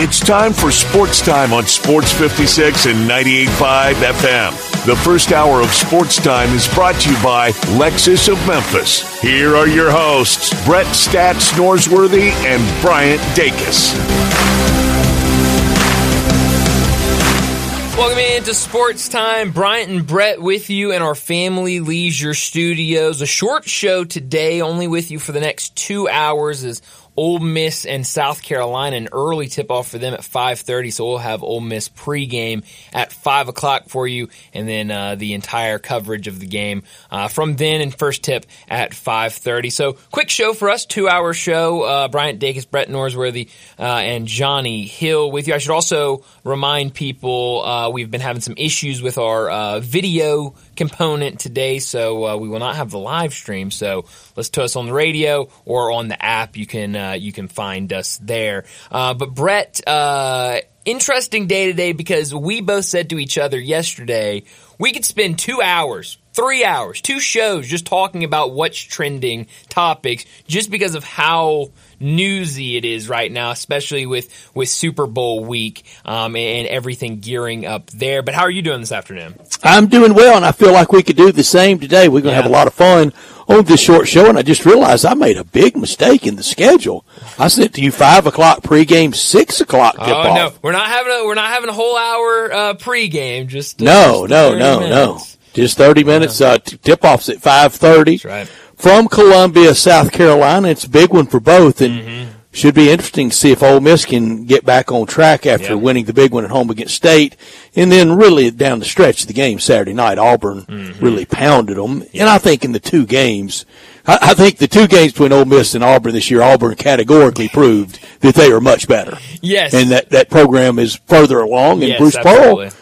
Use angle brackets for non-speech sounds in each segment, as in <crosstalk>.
It's time for Sports Time on Sports 56 and 98.5 FM. The first hour of Sports Time is brought to you by Lexus of Memphis. Here are your hosts, Brett Stats Norsworthy and Bryant Dacus. Welcome into Sports Time. Bryant and Brett with you in our family leisure studios. A short show today, only with you for the next two hours as Ole Miss and South Carolina, an early tip off for them at 5:30. So we'll have Ole Miss pregame at five o'clock for you, and then uh, the entire coverage of the game uh, from then and first tip at 5:30. So quick show for us, two hour show. Uh, Bryant Dacus, Brett Norsworthy, uh, and Johnny Hill with you. I should also remind people uh, we've been having some issues with our uh, video component today, so uh, we will not have the live stream. So listen to us on the radio or on the app. You can uh, you can find us there. Uh, but Brett, uh, interesting day today because we both said to each other yesterday we could spend two hours. Three hours, two shows just talking about what's trending topics just because of how newsy it is right now, especially with, with Super Bowl week um, and everything gearing up there. But how are you doing this afternoon? I'm doing well, and I feel like we could do the same today. We're going to Yeah. have a lot of fun on this short show, and I just realized I made a big mistake in the schedule. I sent to you five o'clock pregame, six o'clock tip Oh off. no, we're not having a we're not having a whole hour uh, pregame. Just uh, No, just no, 30 no, no. minutes. Just 30 minutes. Uh, t- tip offs at 530. That's right. From Columbia, South Carolina. It's a big one for both and Mm-hmm. should be interesting to see if Ole Miss can get back on track after Yeah. winning the big one at home against State. And then really down the stretch of the game Saturday night, Auburn Mm-hmm. really pounded them. And I think in the two games, I, I think the two games between Ole Miss and Auburn this year, Auburn categorically proved that they are much better. Yes, And that, that program is further along. And yes, Bruce absolutely. Pearl,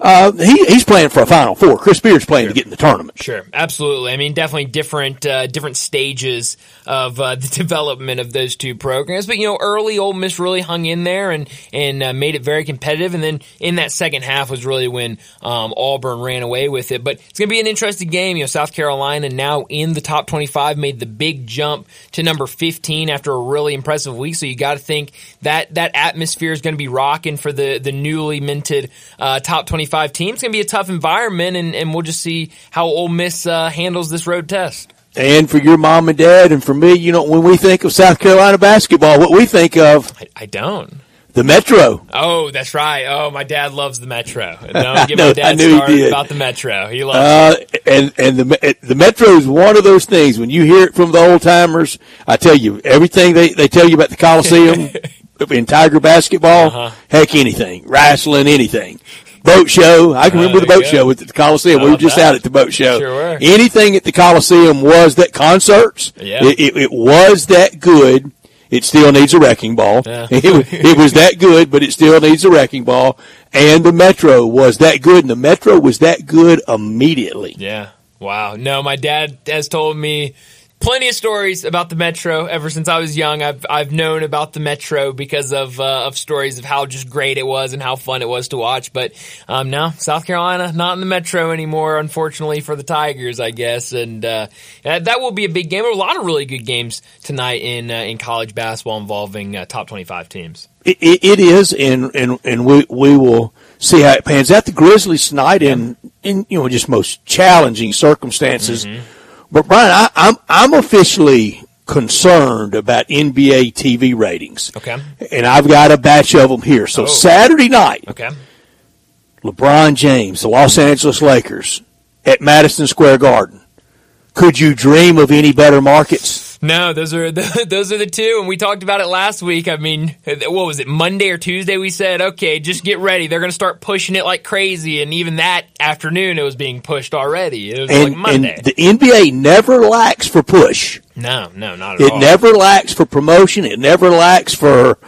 uh, he, he's playing for a Final Four. Chris Beard's playing to get in the tournament. Sure, absolutely. I mean, definitely different uh, different stages of uh, <laughs> the development of those two programs. But you know, early Ole Miss really hung in there and and uh, made it very competitive. And then in that second half was really when um, Auburn ran away with it. But it's going to be an interesting game. You know, South Carolina now in the top twenty five made the big jump to number fifteen after a really impressive week. So you got to think that that atmosphere is going to be rocking for the the newly minted uh, top twenty five team. It's going to be a tough environment, and, and we'll just see how Ole Miss uh, handles this road test. And for your mom and dad and for me, you know, when we think of South Carolina basketball, what we think of I, I don't. the Metro. Oh, that's right. Oh, my dad loves the Metro. <laughs> Don't get know, my I dad knew he started did. about the Metro. He loves Uh, and, and the, the Metro is one of those things. When you hear it from the old timers, I tell you, everything they, they tell you about the Coliseum <laughs> in Tiger basketball, Uh-huh. heck, anything, wrestling, anything. Boat show. I can remember the boat you show go. at the Coliseum. We were just out at the boat show. Sure. Anything at the Coliseum was that concerts. Yeah. It, it, it was that good. It still needs a wrecking ball. Yeah. <laughs> It, it was that good, but it still needs a wrecking ball. And the Metro was that good, and the Metro was that good immediately. Yeah. Wow. No, my dad has told me plenty of stories about the Metro ever since I was young. I've I've known about the Metro because of uh, of stories of how just great it was and how fun it was to watch. But um, now South Carolina not in the Metro anymore, unfortunately for the Tigers, I guess. And uh, that that will be a big game. A lot of really good games tonight in uh, in college basketball involving uh, top twenty five teams. It, it, it is, and, and, and we, we will see how it pans out. The Grizzlies tonight in, in, you know, just most challenging circumstances. But Brian, I, I'm, I'm officially concerned about NBA TV ratings. Okay. And I've got a batch of them here. So Oh. Saturday night, Okay. LeBron James, the Los Angeles Lakers at Madison Square Garden. Could you dream of any better markets? No, those are the, <laughs> those are the two, and we talked about it last week. I mean, what was it, Monday or Tuesday? We said, okay, just get ready. They're going to start pushing it like crazy, and even that afternoon, it was being pushed already. It was And, like Monday. and the NBA never lacks for push. no, no, not at It all. It never lacks for promotion. It never lacks for,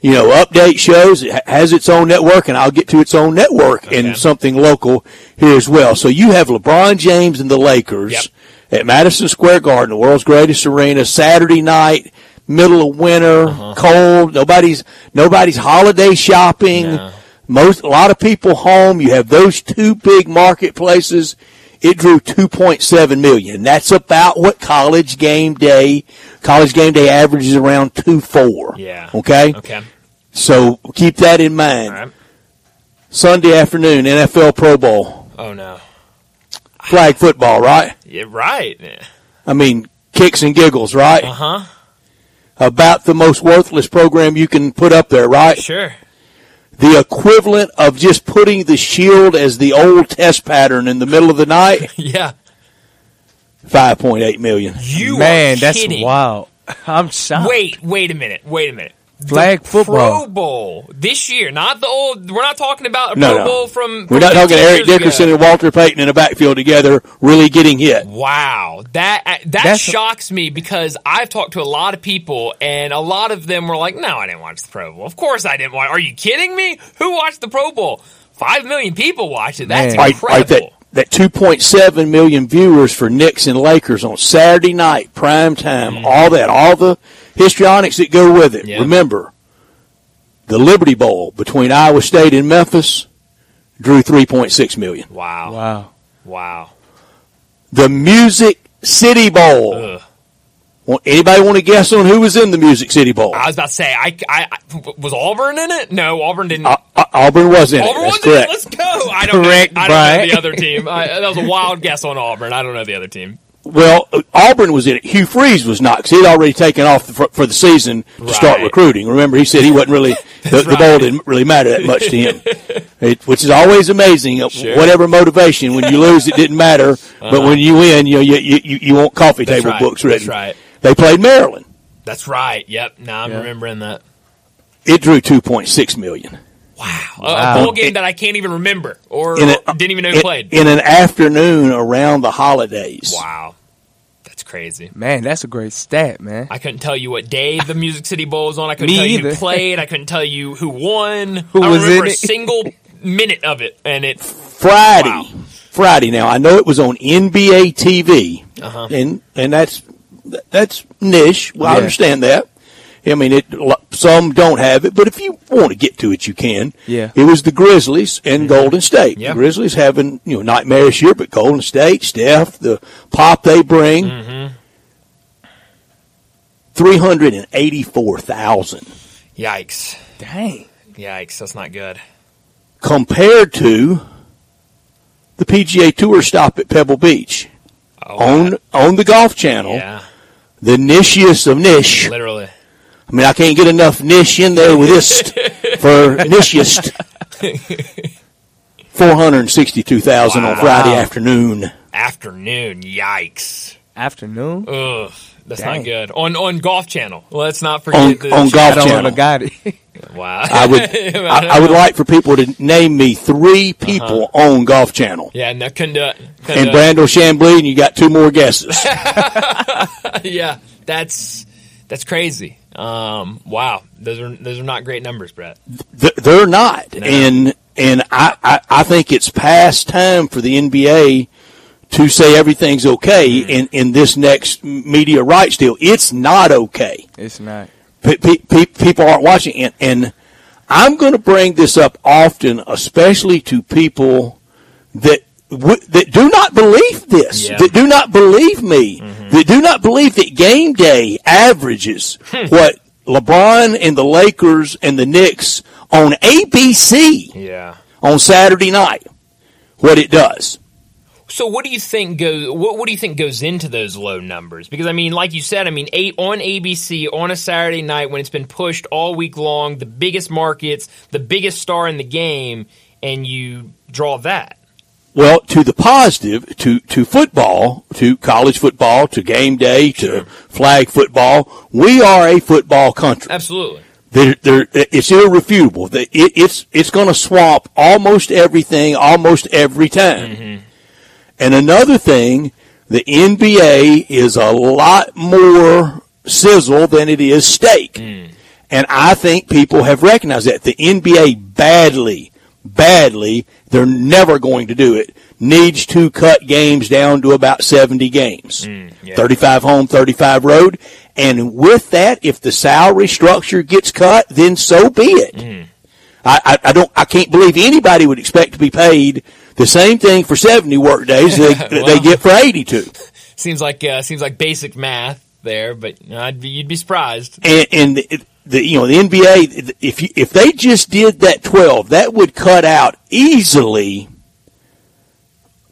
you know, update shows. It has its own network, and I'll get to its own network Okay. and something local here as well. So you have LeBron James and the Lakers Yep. At Madison Square Garden, the world's greatest arena, Saturday night, middle of winter, Uh-huh. cold. Nobody's nobody's holiday shopping. No. Most a lot of people home. You have those two big marketplaces. It drew 2.7 million. That's about what college game day, college game day averages around two four. Yeah. Okay. Okay. So keep that in mind. Right. Sunday afternoon, NFL Pro Bowl, Oh no. Flag football, right? Yeah, right. I mean, kicks and giggles, right? Uh huh. About the most worthless program you can put up there, right? Sure. The equivalent of just putting the shield as the old test pattern in the middle of the night, <laughs> Yeah. 5.8 million. You Man, are that's kidding. wild. I'm shocked. Wait, wait a minute. Wait a minute. Flag The football. Pro Bowl this year, not the old. We're not talking about a No, Pro no. Bowl from. We're from not talking Eric Dickerson ago. and Walter Payton in a backfield together really getting hit. Wow, that uh, that That's- shocks me because I've talked to a lot of people and a lot of them were like, "No, I didn't watch the Pro Bowl. Of course I didn't watch. Are you kidding me? Who watched the Pro Bowl? Five million people watched it. That's Man. Right, incredible." right, that, that 2.7 million viewers for Knicks and Lakers on Saturday night, prime time, all that, all the histrionics that go with it. Yeah. Remember, the Liberty Bowl between Iowa State and Memphis drew 3.6 million. wow, Wow. wow. The Music City Bowl. Ugh. Want- Anybody want to guess on who was in the Music City Bowl? I was about to say, I, I, I- was Auburn in it? No, Auburn didn't. Au- Au- Auburn was in Auburn it. was That's in it. Let's go. I don't Correct, know. I don't know the other team. I, that was a <laughs> wild guess on Auburn. I don't know the other team. Well, Auburn was in it. Hugh Freeze was not because he'd already taken off for, for the season to start recruiting. Remember, he said he wasn't really <laughs> the, the bowl didn't really matter that much to him, <laughs> it, which is always amazing. uh, Sure. Whatever motivation, when you lose, it didn't matter, but when you win, you you, you you want coffee That's table right. books That's right. They played Maryland. That's right. Yep. Now I'm Yeah. remembering that. It drew two point six million Wow. A- Wow. A bowl game that I can't even remember or a- didn't even know who in, played. in an afternoon around the holidays. wow. That's crazy. Man, that's a great stat, man. I couldn't tell you what day the Music City Bowl was on. I couldn't Me tell you who played. I <laughs> couldn't tell you who won. Who I don't was in remember a it. single minute of it. And it, Friday. Wow. Friday. Now I know it was on NBA TV, Uh-huh. and and that's that's niche. Well, I understand that. I mean, it. Some don't have it, but if you want to get to it, you can. Yeah. It was the Grizzlies and Golden State. Yeah. The Grizzlies having you know nightmarish year, but Golden State, Steph, the pop they bring. Mm-hmm. Three hundred and eighty-four thousand yikes. Dang. Yikes. That's not good. compared to the PGA Tour stop at Pebble Beach Oh, on on the Golf Channel. Yeah. the nichiest of niche. Literally. I mean, I can't get enough niche in there with this <laughs> for nichiest. Four hundred sixty-two thousand on Friday afternoon. Afternoon. Yikes. Afternoon? Ugh. That's Dang. not good. On on Golf Channel. Let's not forget On- the on Golf I Channel. know, got it. <laughs> Wow. I would, <laughs> I, I would like for people to name me three uh-huh. people on Golf Channel. Yeah, no, couldn't do it. And do it. Brandel Chamblee, and you got two more guesses. yeah, that's that's crazy. Um, wow, those are those are not great numbers, Brett. Th- they're not, and and I, I I think it's past time for the NBA to say everything's okay in in this next media rights deal. It's not okay. it's not. Pe- pe- pe- people aren't watching, and, and I'm going to bring this up often, especially to people that w- that do not believe this, Yeah. that do not believe me, Hmm. that do not believe that game day averages hmm. what LeBron and the Lakers and the Knicks on ABC Yeah. on Saturday night, what it does. So what do you think goes? What, what do you think goes into those low numbers? Because I mean, like you said, I mean, eight on ABC on a Saturday night when it's been pushed all week long, the biggest markets, the biggest star in the game, and you draw that. Well, to the positive, to, to football, to college football, to game day, to flag football, we are a football country. Absolutely. There, there, it's irrefutable. It, it's it's going to swamp almost everything, almost every time. Mm-hmm. And another thing, the NBA is a lot more sizzle than it is steak. Mm. And I think people have recognized that. The NBA badly, badly, they're never going to do it, needs to cut games down to about 70 games. yeah. 35 home, 35 road. And with that, if the salary structure gets cut, then so be it. I, I, I don't, I can't believe anybody would expect to be paid the same thing for 70 work days they, <laughs> that they get for 82. <laughs> Seems like uh, seems like basic math there, but uh, I'd be, you'd be surprised. And, and it, the you know the NBA if you, if they just did that 12 that would cut out easily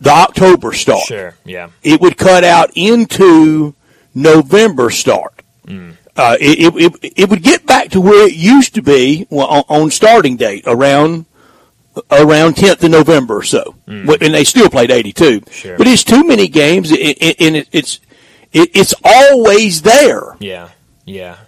the October start. Sure. Yeah. It would cut out into November start. Mm. Uh, it, it, it, it would get back to where it used to be on, on starting date around around 10th of November or so. Mm. And they still played 82. Sure. But it's too many games and it, it's it, it's always there. Yeah. Yeah.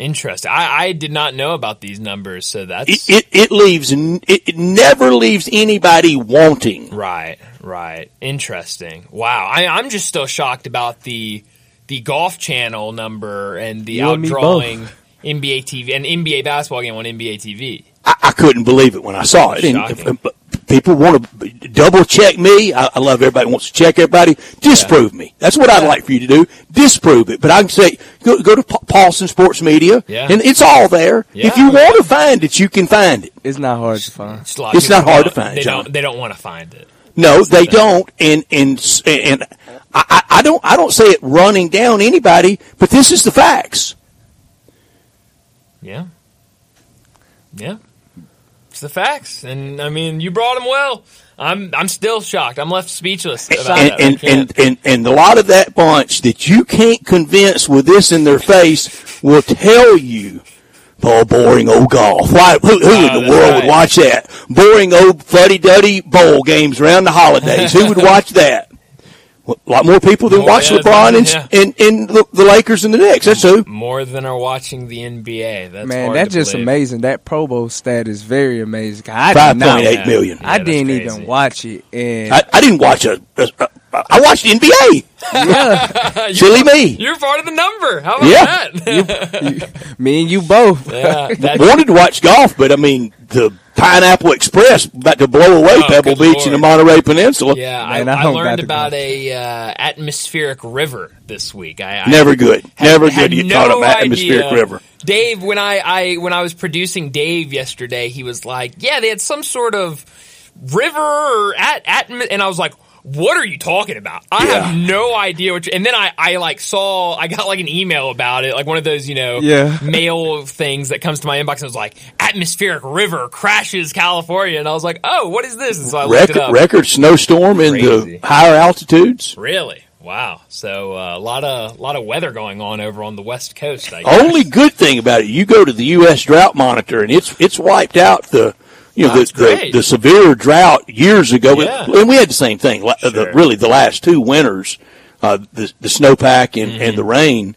Interesting. I, I did not know about these numbers, so that's It, it, it leaves it, it never leaves anybody wanting. right. Right. Interesting. Wow. I, I'm just still shocked about the the golf channel number and the You and outdrawing NBA TV and NBA basketball game on NBA TV. I, I couldn't believe it when I saw it. And but people want to double check me. I, I love everybody wants to check everybody. Disprove me. That's what I'd like for you to do. Disprove it. But I can say go, go to Pa- Paulson Sports Media, Yeah. and it's all there. Yeah. If you want to find it, you can find it. It's not hard to find. Just a lot of It's not hard to find, They John. don't. They don't want to find it. No, they don't, and and and I, I I don't I don't say it running down anybody, but this is the facts. Yeah. Yeah. The facts, and I mean, you brought them well. I'm I'm still shocked. I'm left speechless. And, and, and, and, and a lot of that bunch that you can't convince with this in their face will tell you, oh, boring old golf. Why, who, who Oh, in ah, the world right. would watch that? Boring old fuddy-duddy bowl games around the holidays. who would watch that? Well, A lot more people than Oh, watch yeah, LeBron and, yeah. and, and the, the Lakers and the Knicks. That's who. more than are watching the NBA. That's Man, hard that's to just believe. amazing. That Pro Bowl stat is very amazing. I Five did not, point eight million. Yeah, I didn't crazy. even watch it, and I, I didn't watch a, a, a. I watched the NBA. <laughs> You're Silly me. You're part of the number. How about Yeah. that? me and you both. <laughs> yeah, wanted to watch golf, but I mean the Pineapple Express about to blow away Oh, Pebble good Beach and the Monterey Peninsula. yeah. Man, I, I I learned got about go. a uh, atmospheric river this week. I, I Never good. had- Never had good to get no caught up atmospheric idea. river. Dave, when I, I when I was producing Dave yesterday, he was like, "Yeah, they had some sort of river or at at," and I was like. What are you talking about? I Yeah. have no idea what. You, and then I, I like saw, I got like an email about it, like one of those, you know, Yeah. mail things that comes to my inbox and it was like, atmospheric river crashes California. And I was like, oh, what is this? And so I looked it Record, up. record snowstorm in the higher altitudes. Really? Wow. So uh, a lot of a lot of weather going on over on the west coast. I guess. Only good thing about it, you go to the U.S. Drought Monitor, and it's it's wiped out the you know That's the, the great. the severe drought years ago, Yeah. and we had the same thing. la- the- really, the last two winters, uh, the the snowpack and, Mm-hmm. and the rain.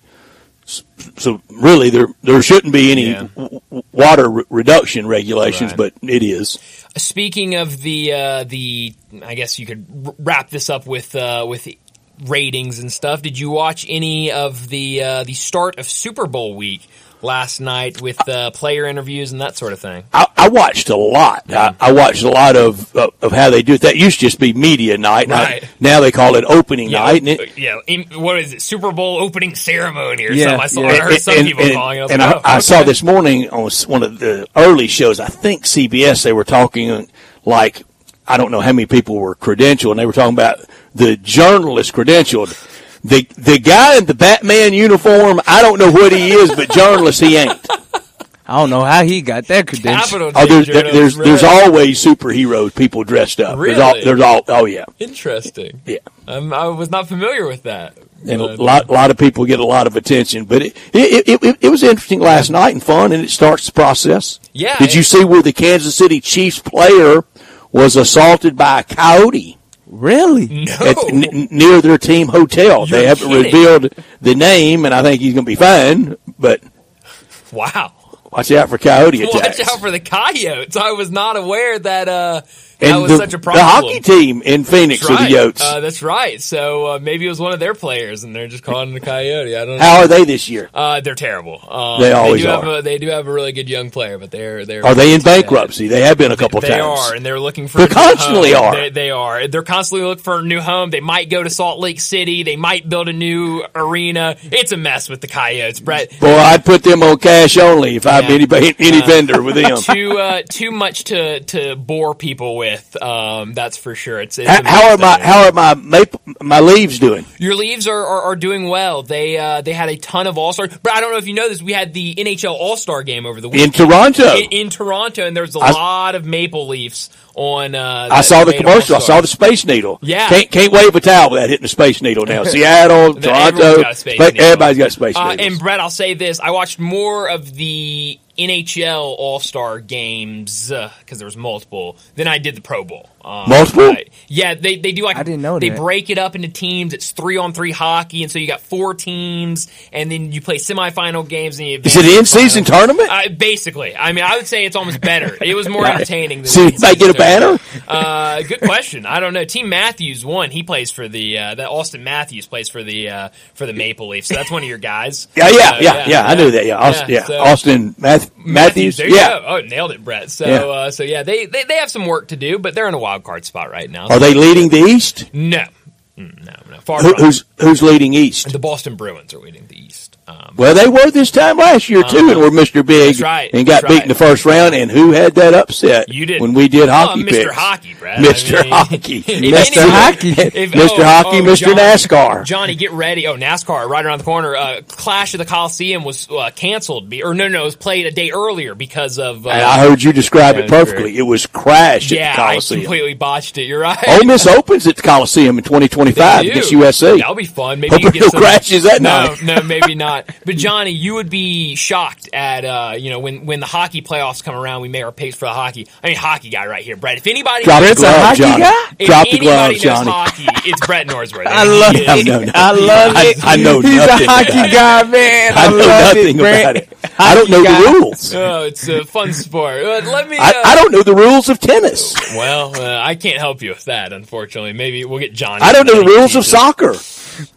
So really, there there shouldn't be any Yeah. w- water re- reduction regulations, Right. but it is. Speaking of the uh, the, I guess you could wrap this up with uh, with ratings and stuff. Did you watch any of the uh, the start of Super Bowl week last night with uh, player interviews and that sort of thing? I, I watched a lot. I, I watched a lot of, of of how they do it. That used to just be media night. and I- now they call it opening night. And it, yeah. in- what is it? Super Bowl opening ceremony or Yeah, something? I, saw, yeah. I heard some and, people and- calling it. I and like, I, oh, I saw this morning on one of the early shows. I think CBS. They were talking like I don't know how many people were credentialed, and they were talking about the journalist credentialed. The the guy in the Batman uniform. I don't know what he is, but journalist he ain't. I don't know how he got that credential. Oh, there's J there, journalist, there's there's always superheroes, people dressed up. There's all Really? there's all oh yeah interesting. yeah. Um, I was not familiar with that. and a lot, lot of people get a lot of attention. But it, it, it, it, it was interesting last night and fun, and it starts the process. Yeah, Did you see where the Kansas City Chiefs player was assaulted by a coyote Really? No. at, n- near their team hotel? they You're haven't kidding. revealed the name, and I think he's going to be fine. But wow. watch out for coyote attacks. Watch out for the coyotes. I was not aware that uh, that was the, such a the hockey team in Phoenix That's right. the Yotes. Uh, that's right. So uh, maybe it was one of their players, and they're just calling a coyote. I don't know. How are they this year? Uh, they're terrible. Um, They always do Have are. a, they do have a really good young player, but they're they're Are they in bad. bankruptcy? They have been a couple They times. They are, and they're looking for. They constantly home. are. They, they are. They're constantly looking for a new home. They might go to Salt Lake City. They might build a new arena. It's a mess with the Coyotes, Brett. Boy, I'd put them on cash only if I'm Yeah. anybody, any Uh, vendor with <laughs> them. too uh, too much to to bore people with. With. Um, that's for sure. It's, it's How, how are my how are my maple, my leaves doing? Your leaves are, are, are doing well. They uh, they had a ton of all star. But I don't know if you know this. We had the NHL All Star game over the weekend In Toronto, in, in Toronto, and there was a I- lot of maple leafs on. Uh, I saw the commercial. I All-Star. saw the Space Needle. Yeah. can't can't wave a towel without hitting the Space Needle now. <laughs> Seattle, Toronto, got a Space Spa- Needle. everybody's got Space Uh, and Brett, I'll say this: I watched more of the NHL All Star games uh, because there was multiple than I did the Pro Bowl. Um, Multiple? uh, yeah, they they do like I didn't know they that. break it up into teams. It's three on three hockey, and so you got four teams, and then you play semifinal games. And you Is it an in-season tournament? Uh, basically, I mean, I would say it's almost better. It was more <laughs> entertaining. Than See, the if I get a banner? Uh, good question. I don't know. Team Matthews won. He plays for the uh, that Auston Matthews plays for the uh, for the Maple Leafs. So that's one of your guys. <laughs> Yeah, yeah, Uh, yeah, yeah, I knew that. Yeah, Auston, yeah, so- Auston Math- Matthews. There you yeah. go. Oh, nailed it, Brett. So, Yeah. uh, so yeah, they, they they have some work to do, but they're in a wild card spot right now. Are they leading the East? No, Mm, no, no. Far Who, from. who's who's leading East? the Boston Bruins are leading the East. Um, Well, they were this time last year too, and were Mr. Big That's right. and got That's beat right. in the first round. And who had that upset? You did when we did hockey Mr. picks. Hockey, Brett. Mr. I mean, Hockey. <laughs> Mr. Hockey. <laughs> if- Mr. Hockey, Mr. Johnny- NASCAR. Johnny, get ready. Oh, NASCAR right around the corner. Uh, Clash of the Coliseum was uh, canceled, or no, no, it was played a day earlier because of. Uh, And I heard you describe it perfectly. It was crash yeah, at the I completely botched it. You're right. Ole Miss <laughs> opens at the Coliseum in 2025 against do. USC. That'll be fun. Maybe Hope you can no some crashes that no, night. No, maybe not. But Johnny, you would be shocked at uh, you know when when the hockey playoffs come around. We make our picks for the hockey. I mean, hockey guy right here, Brett. If anybody, Drop the Brett's a glove, hockey Johnny. guy? Drop the anybody glove, knows Johnny. hockey, it's Brett Norsworth. <laughs> I love it. I is- know. I love I, it. I know He's nothing. a hockey guy, man. I, I know love nothing it, about it. I don't know Hockey the rules. Oh, it's a fun sport. Uh, let me. Uh, I, I don't know the rules of tennis. Well, uh, I can't help you with that, unfortunately. Maybe we'll get Johnny. I don't know the rules of soccer.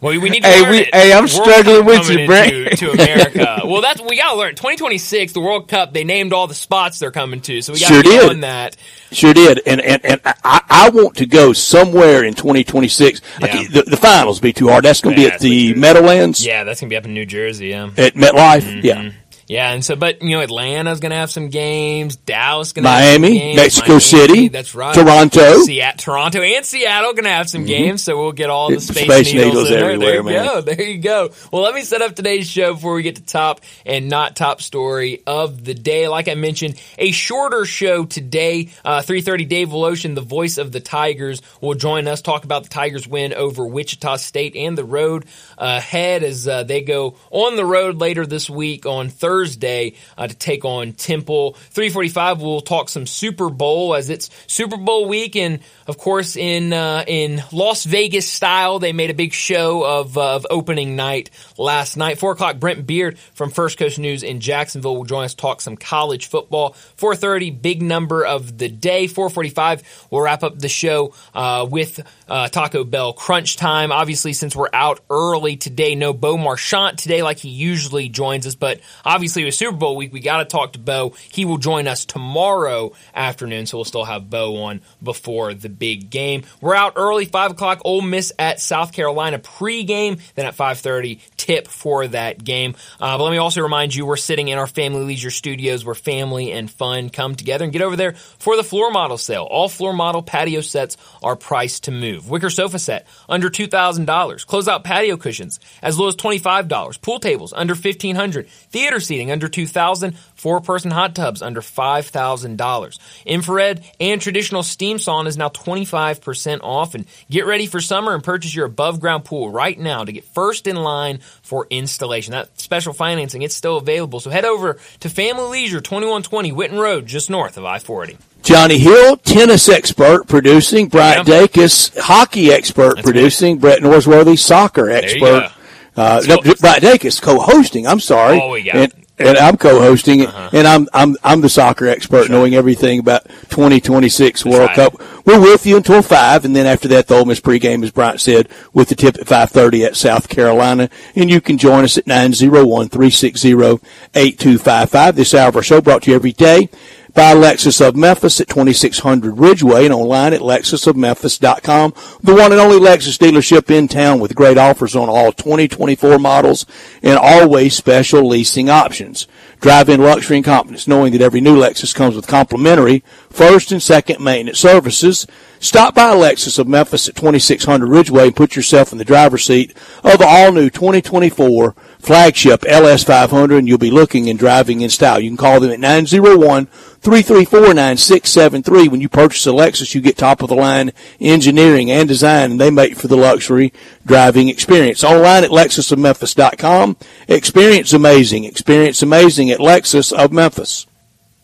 Well, we need to Hey, learn we- it. hey, I'm World struggling Cup with you, Brett. into- to <laughs> America. well, that's we got to learn. 2026, the World Cup. They named all the spots they're coming to, so we got to Sure did. on that. Sure did, and and, and I, I want to go somewhere in 2026. Yeah. the, the finals be too hard. That's going to Yeah, be at the Meadowlands Yeah, that's gonna be up in New Jersey. Yeah. at MetLife. Yeah, mm-hmm. Yeah, and so, but you know, Atlanta's going to have some games. Dallas going to Miami, have some games. Mexico Miami, City, that's right. Toronto. Seattle, Toronto, and Seattle going to have some games. So we'll get all the space, Space needles, Needles in there. everywhere, There you man. go. There you go. Well, let me set up today's show before we get to top and not top story of the day. Like I mentioned, a shorter show today. Uh, three thirty. Dave Woloshin, the voice of the Tigers, will join us. Talk about the Tigers' win over Wichita State and the road ahead as uh, they go on the road later this week on Thursday uh, to take on Temple. 345, we'll talk some Super Bowl as it's Super Bowl week. And of course, in, uh, in Las Vegas style, they made a big show of, uh, of opening night last night. Four o'clock, Brent Beard from First Coast News in Jacksonville will join us to talk some college football. 430, big number of the day. 445, we'll wrap up the show, uh, with, uh, Taco Bell crunch time. Obviously, since we're out early today, no Bo Marchant today like he usually joins us, but obviously with Super Bowl week, we got to talk to Bo. He will join us tomorrow afternoon, so we'll still have Bo on before the big game. We're out early, five o'clock. Ole Miss at South Carolina pregame, then at five thirty tip for that game. Uh, but let me also remind you, we're sitting in our Family Leisure Studios, where family and fun come together. And get over there for the floor model sale. All floor model patio sets are priced to move. Wicker sofa set under two thousand dollars. Closeout patio cushions as low as twenty five dollars. Pool tables under fifteen hundred. Theater seating under two thousand. Four person hot tubs under five thousand dollars. Infrared and traditional steam sauna is now twenty five percent off. And get ready for summer and purchase your above ground pool right now to get first in line for installation. That special financing it's still available. So head over to Family Leisure twenty one twenty Whitten Road, just north of I forty. Johnny Hill, tennis expert producing. Bryant Yeah. Dacus, hockey expert producing. Brett Norsworthy, soccer expert. Uh, no, Bryant Dacus co-hosting. I'm sorry. Oh, we got and. And I'm co-hosting, Uh-huh. and I'm I'm I'm the soccer expert, knowing everything about 2026 World right. Cup. We're with you until five, and then after that, the Ole Miss pregame, as Bryant said, with the tip at 5:30 at South Carolina, and you can join us at 901-360-8255. This hour of our show brought to you every day by Lexus of Memphis at 2600 Ridgeway and online at lexusofmemphis.com. The one and only Lexus dealership in town with great offers on all 2024 models and always special leasing options. Drive in luxury and confidence knowing that every new Lexus comes with complimentary first and second maintenance services. Stop by Lexus of Memphis at 2600 Ridgeway and put yourself in the driver's seat of the all new 2024 flagship LS500 and you'll be looking and driving in style. You can call them at 901 334 9673. When you purchase a Lexus, you get top of the line engineering and design and they make for the luxury driving experience. Online at lexusofmemphis.com. Experience amazing. Experience amazing at Lexus of Memphis.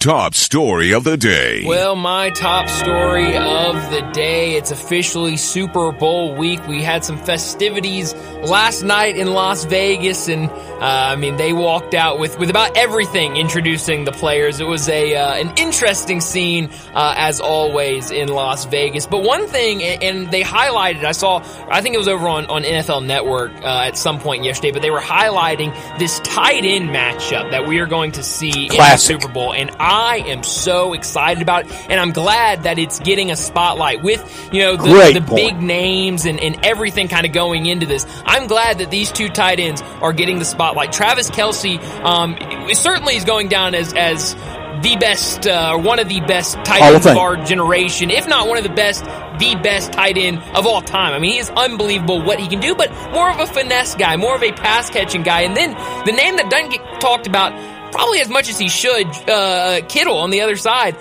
Top story of the day. Well, my top story of the day. It's officially Super Bowl week. We had some festivities last night in Las Vegas, and uh, I mean, they walked out with, with about everything introducing the players. It was a uh, an interesting scene, uh, as always, in Las Vegas. But one thing, and they highlighted, I saw, I think it was over on, on NFL Network uh, at some point yesterday, but they were highlighting this tight end matchup that we are going to see Classic. in the Super Bowl. And I am so excited about it, and I'm glad that it's getting a spotlight with you know the, the big names and, and everything kind of going into this. I'm glad that these two tight ends are getting the spotlight. Travis Kelce um, certainly is going down as as the best, uh, one of the best tight ends of our generation, if not one of the best, the best tight end of all time. I mean, he is unbelievable what he can do, but more of a finesse guy, more of a pass catching guy. And then the name that doesn't get talked about probably as much as he should, uh, Kittle on the other side.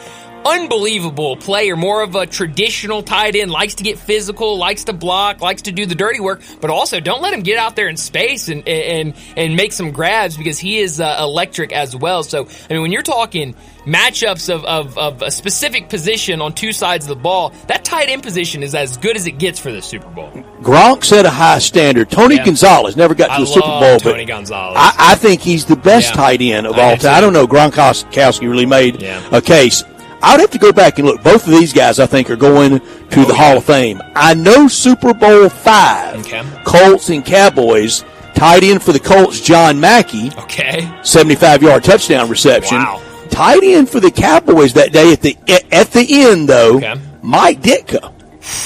Unbelievable player, more of a traditional tight end, likes to get physical, likes to block, likes to do the dirty work, but also don't let him get out there in space and and and make some grabs because he is uh, electric as well. So I mean, when you're talking matchups of, of, of a specific position on two sides of the ball, that tight end position is as good as it gets for the Super Bowl. Gronk set a high standard. Tony Yeah. Gonzalez never got to I the Super Bowl, Tony but Gonzalez. I, I think he's the best Yeah. tight end of I all time. I don't know. Gronkowski really made Yeah. a case. I would have to go back and look. Both of these guys, I think, are going to the Hall of Fame. I know Super Bowl five, Okay. Colts and Cowboys. Tight end for the Colts, John Mackey, okay. 75 yard touchdown reception. Wow. Tight end for the Cowboys that day at the at the end though, Okay. Mike Ditka.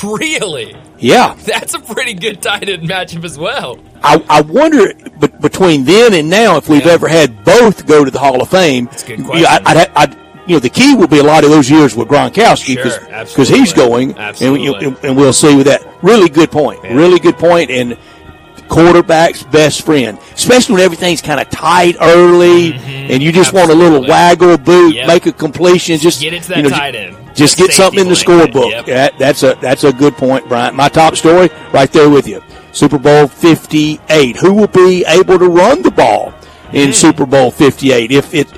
Really? Yeah, That's a pretty good tight end matchup as well. I, I wonder between then and now if we've Yeah. ever had both go to the Hall of Fame. That's a good question. I, I'd, I'd, you know, the key will be a lot of those years with Gronkowski Sure, because absolutely. he's going, and, Absolutely. you- and we'll see with that. Really good point. Yeah. Really good point, and quarterback's best friend, especially when everything's kind of tight early, and you just want a little Mm-hmm. Waggle boot, Yep. make a completion, just Get it to that you know, tight end. Just get something in the scorebook. Yep. That, that's a that's a good point, Bryant. My top story right there with you. Super Bowl 58. Who will be able to run the ball in Super Bowl 58? If it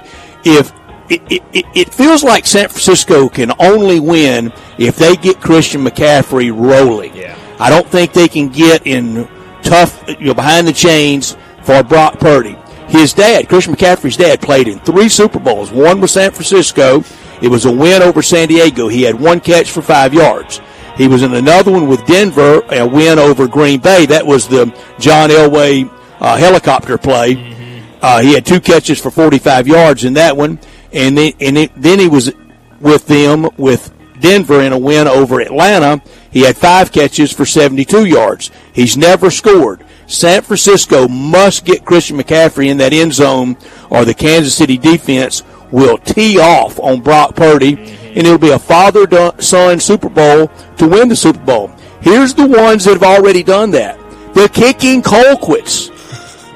if it, it, it, it feels like San Francisco can only win if they get Christian McCaffrey rolling. Yeah. I don't think they can get in tough, you know, behind the chains for Brock Purdy. His dad, Christian McCaffrey's dad, played in three Super Bowls. One with San Francisco. It was a win over San Diego. He had one catch for five yards. He was in another one with Denver, a win over Green Bay. That was the John Elway uh, helicopter play. Uh, he had two catches for 45 yards in that one, and then and it, then he was with them with Denver in a win over Atlanta. He had five catches for 72 yards. He's never scored. San Francisco must get Christian McCaffrey in that end zone, or the Kansas City defense will tee off on Brock Purdy, and it'll be a father-son Super Bowl to win the Super Bowl. Here's the ones that have already done that. The kicking Colquitts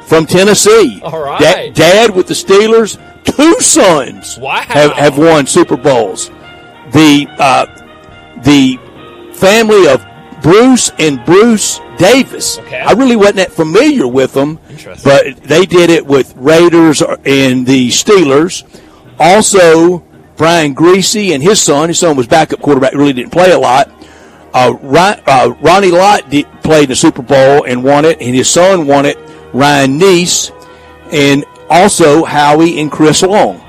from Tennessee. All right. Da- dad with the Steelers, two sons Wow. have, have won Super Bowls. The uh, the family of Bruce and Bruce Davis. Okay. I really wasn't that familiar with them, but they did it with Raiders and the Steelers. Also, Brian Griese and his son. His son was backup quarterback. Really didn't play a lot. Uh, Ron, uh, Ronnie Lott did, played in the Super Bowl and won it, and his son won it. Ryan Nece, and also Howie and Chris Long.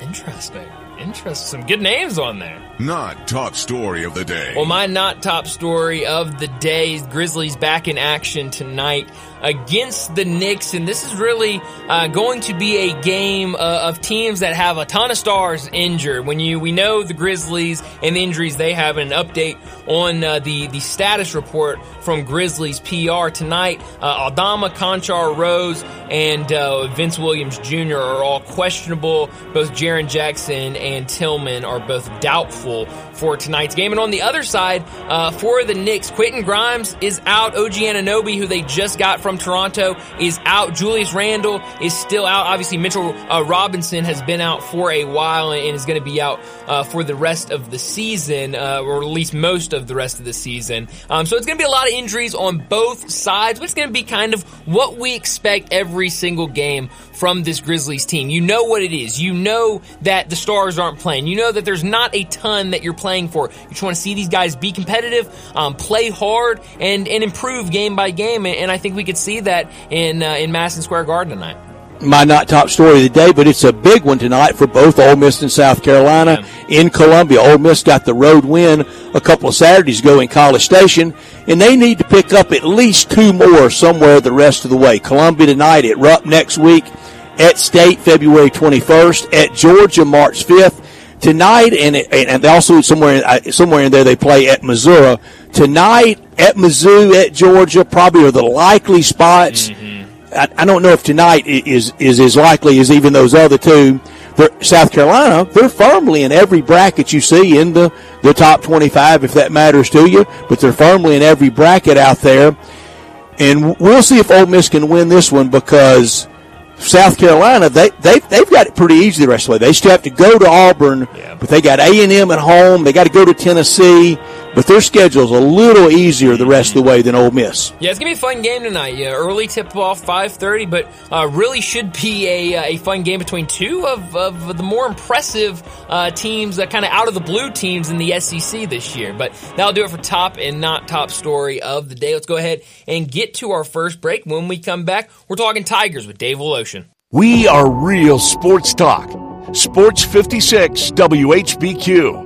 Interesting. Interesting. Some good names on there. Not top story of the day. Well, my not top story of the day Grizzlies back in action tonight against the Knicks, and this is really uh, going to be a game uh, of teams that have a ton of stars injured. When you we know the Grizzlies and the injuries they have, an update on uh, the the status report from Grizzlies PR tonight. Uh, Aldama, Konchar, Rose, and uh, Vince Williams Jr. are all questionable. Both Jaren Jackson and Tillman are both doubtful for tonight's game. And on the other side, uh, for the Knicks, Quentin Grimes is out. OG Anunoby, who they just got from Toronto, is out. Julius Randle is still out. Obviously, Mitchell uh, Robinson has been out for a while and is going to be out uh, for the rest of the season, uh, or at least most of the rest of the season. Um, so it's going to be a lot of injuries on both sides, but it's going to be kind of what we expect every single game from this Grizzlies team. You know what it is. You know that the stars aren't playing. You know that there's not a ton that you're playing for. You just want to see these guys be competitive, um, play hard, and and improve game by game. And, and I think we could see that in uh, in Madison Square Garden tonight my not top story of the day, but it's a big one tonight for both Ole Miss and South Carolina yeah. in Columbia. Ole Miss got the road win a couple of Saturdays ago in College Station, and they need to pick up at least two more somewhere the rest of the way. Columbia tonight at Rupp next week at State February 21st, at Georgia March 5th. Tonight, and and they also somewhere uh, somewhere in there they play at Missouri. Tonight at Mizzou, at Georgia, probably are the likely spots. Mm-hmm. I, I don't know if tonight is is as likely as even those other two. For South Carolina, they're firmly in every bracket you see in the, the top 25, if that matters to you, but they're firmly in every bracket out there. And we'll see if Ole Miss can win this one because South Carolina, they they they've got it pretty easy the rest of the way. They still have to go to Auburn, yeah. but they got A and M at home. They got to go to Tennessee, but their schedule's a little easier the rest of the way than Ole Miss. Yeah, it's gonna be a fun game tonight. Yeah, early tip off five thirty, but uh, really should be a, uh, a fun game between two of, of the more impressive uh, teams, uh, kind of out of the blue teams in the SEC this year. But that'll do it for top and not top story of the day. Let's go ahead and get to our first break. When we come back, we're talking Tigers with Dave Woloshin. We are real sports talk. Sports 56 WHBQ.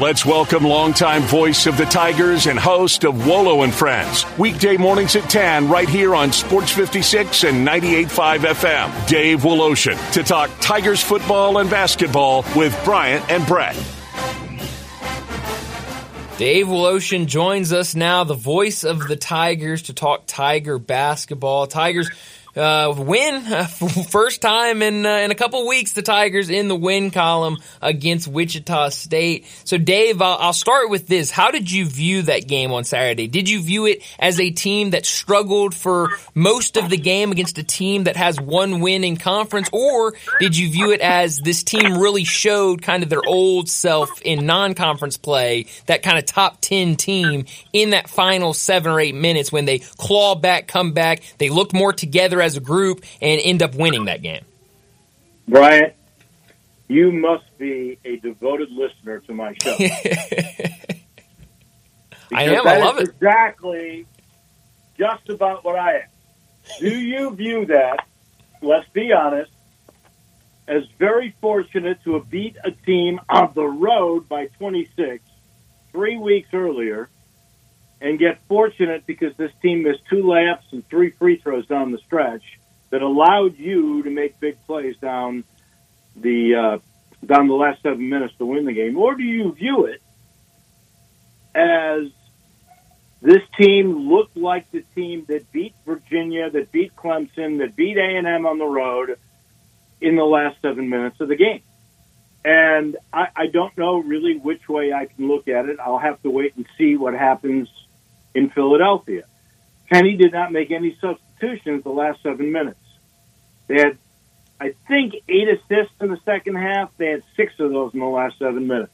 Let's welcome longtime voice of the Tigers and host of Wolo and Friends. Weekday mornings at 10 right here on Sports 56 and 98.5 FM. Dave Woloshin to talk Tigers football and basketball with Bryant and Brett. Dave Woloshin joins us now, the voice of the Tigers, to talk Tiger basketball. Tigers uh, win <laughs> first time in uh, in a couple weeks. The Tigers in the win column against Wichita State. So, Dave, I'll, I'll, start with this. How did you view that game on Saturday? Did you view it as a team that struggled for most of the game against a team that has one win in conference, or did you view it as this team really showed kind of their old self in non-conference play, that kind of top ten team in that final seven or eight minutes when they claw back, come back, they looked more together as a group and end up winning that game. Bryant, you must be a devoted listener to my show. <laughs> I am. I love it. Exactly, just about what I am. Do you view that? Let's be honest. As very fortunate to have beat a team on the road by 26 three weeks earlier and get fortunate because this team missed two layups and three free throws down the stretch that allowed you to make big plays down the uh, down the last seven minutes to win the game, or do you view it as this team looked like the team that beat Virginia, that beat Clemson, that beat A and M on the road in the last seven minutes of the game? And I, I don't know really which way I can look at it. I'll have to wait and see what happens in Philadelphia. Penny did not make any substitutions the last seven minutes. They had, I think, eight assists in the second half. They had six of those in the last seven minutes.